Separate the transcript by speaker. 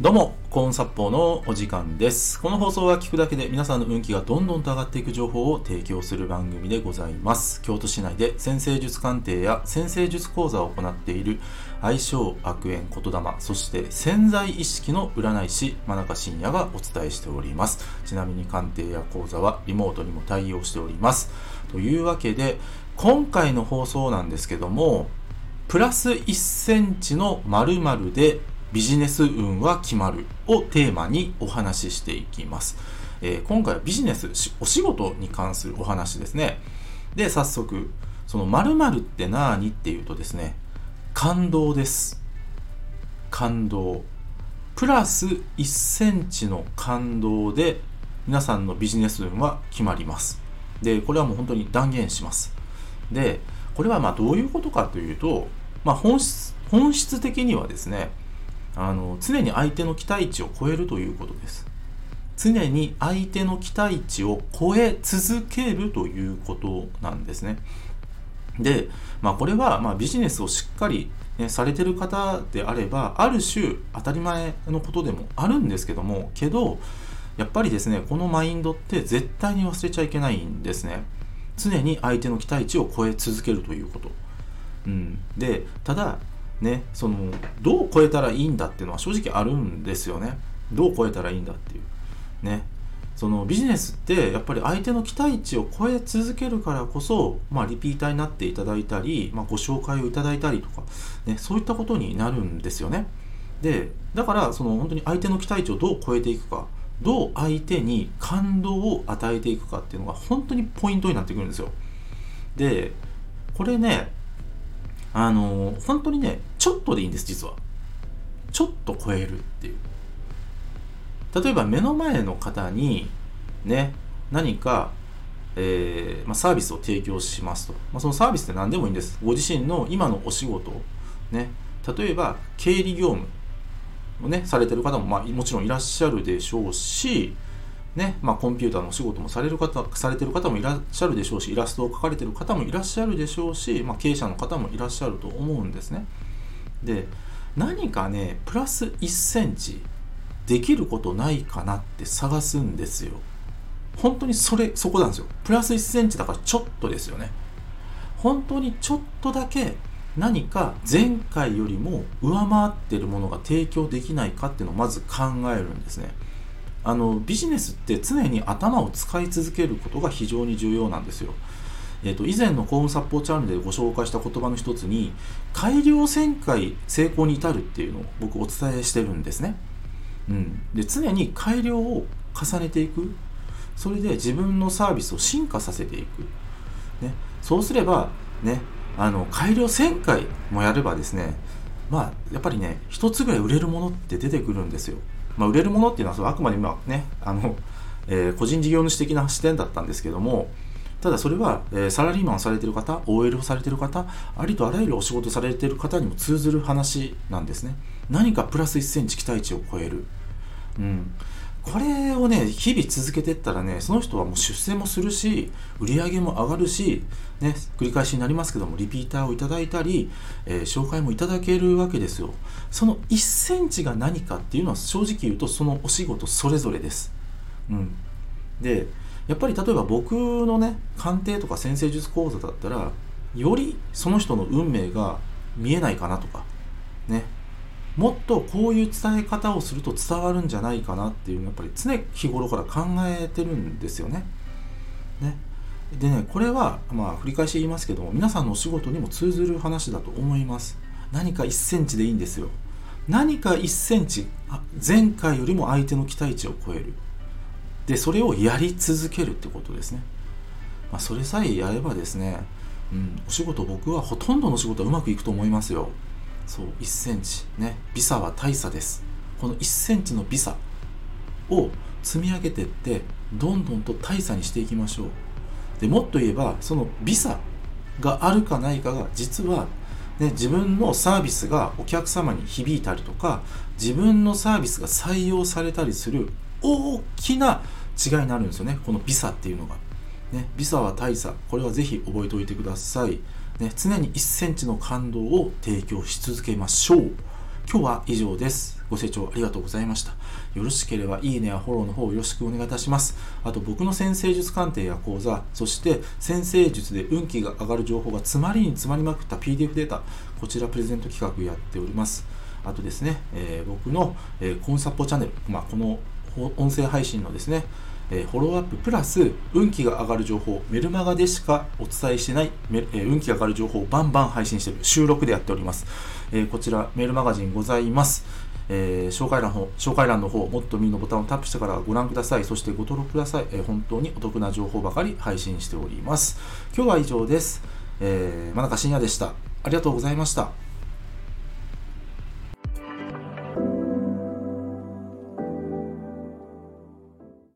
Speaker 1: どうも、コーン殺法のお時間です。この放送は聞くだけで皆さんの運気がどんどんと上がっていく情報を提供する番組でございます。京都市内で先生術鑑定や先生術講座を行っている相性悪縁言霊、そして潜在意識の占い師、真中信也がお伝えしております。ちなみに鑑定や講座はリモートにも対応しております。というわけで、今回の放送なんですけども、プラス1センチの〇〇でビジネス運は決まるをテーマにお話ししていきます。えー今回はビジネス、お仕事に関するお話ですね。で、早速、その〇〇って何っていうとですね、感動です。感動。プラス1センチの感動で皆さんのビジネス運は決まります。で、これはもう本当に断言します。で、これはまあどういうことかというと、まあ、本質本質的にはですねあの常に相手の期待値を超えるということです。常に相手の期待値を超え続けるということなんですね。で、まあ、これはまビジネスをしっかり、ね、されてる方であればある種当たり前のことでもあるんですけどもけどやっぱりですねこのマインドって絶対に忘れちゃいけないんですね。常に相手の期待値を超え続けるということ。うん、でただねそのどう超えたらいいんだっていうのは正直あるんですよね。どう超えたらいいんだっていう。ね。そのビジネスってやっぱり相手の期待値を超え続けるからこそ、まあ、リピーターになっていただいたり、まあ、ご紹介をいただいたりとか、ね、そういったことになるんですよね。でだからその本当に相手の期待値をどう超えていくかどう相手に感動を与えていくかっていうのが本当にポイントになってくるんですよ。でこれねあの本当にねちょっとでいいんです実は。ちょっと超えるっていう。例えば目の前の方にね何か、えーまあ、サービスを提供しますと、まあ、そのサービスって何でもいいんです。ご自身の今のお仕事をね。例えば経理業務をねされてる方も、まあ、もちろんいらっしゃるでしょうしねまあ、コンピューターのお仕事もされる方されてる方もいらっしゃるでしょうしイラストを描かれてる方もいらっしゃるでしょうし、まあ、経営者の方もいらっしゃると思うんですね。で何かねプラス1センチできることないかなって探すんですよ。本当にそれそこなんですよ。プラス1センチだからちょっとですよね。本当にちょっとだけ何か前回よりも上回ってるものが提供できないかっていうのをまず考えるんですね。あのビジネスって常に頭を使い続けることが非常に重要なんですよ。えー、と以前のコーンサポーチャンネルでご紹介した言葉の一つに改良旋回成功に至るっていうのを僕お伝えしてるんですね。うん、で常に改良を重ねていくそれで自分のサービスを進化させていく、ね、そうすれば、ね、あの改良旋回もやればですねまあやっぱりね一つぐらい売れるものって出てくるんですよ。まあ、売れるものっていうのはそれあくまで今ねあの、えー個人事業主的な視点だったんですけどもただそれは、えーサラリーマンをされてる方 OL をされてる方ありとあらゆるお仕事されてる方にも通ずる話なんですね。何かプラス1センチ期待値を超える、うん、これをね日々続けてったらねその人はもう出世もするし売り上げも上がるし、ね、繰り返しになりますけどもリピーターをいただいたり、えー紹介もいただけるわけですよ。その1センチが何かっていうのは正直言うとそのお仕事それぞれです、うん、でやっぱり例えば僕のね鑑定とか先生術講座だったらよりその人の運命が見えないかなとかね。もっとこういう伝え方をすると伝わるんじゃないかなっていうのやっぱり常日頃から考えてるんですよね。ねでねこれはまあ繰り返し言いますけども皆さんのお仕事にも通ずる話だと思います。何か1センチでいいんですよ。何か1センチ前回よりも相手の期待値を超える。でそれをやり続けるってことですね。まあ、それさえやればですね、うん、お仕事僕はほとんどの仕事はうまくいくと思いますよ。そう1センチ。ね。ビサは大差です。この1センチのビサを積み上げてってどんどんと大差にしていきましょう。でもっと言えばそのビサがあるかないかが実は、ね、自分のサービスがお客様に響いたりとか自分のサービスが採用されたりする大きな違いになるんですよね。このビサっていうのが、ね、ビサは大差これはぜひ覚えておいてくださいね、常に1センチの感動を提供し続けましょう。今日は以上です。ご清聴ありがとうございました。よろしければいいねやフォローの方よろしくお願いいたします。あと僕の先生術鑑定や講座、そして先生術で運気が上がる情報が詰まりに詰まりまくった PDF データ、こちらプレゼント企画やっております。あとですね、えー、僕の、えー、コンサポチャンネル、まあ、この音声配信のですね、え、フォローアッププラス運気が上がる情報メルマガでしかお伝えしてない、え、運気が上がる情報をバンバン配信している収録でやっております、え、こちらメールマガジンございますえー、紹介欄の紹介欄の方、もっとみのボタンをタップしてからご覧ください。そしてご登録ください。えー、本当にお得な情報ばかり配信しております。今日は以上です。えー、真中深夜でした。ありがとうございました。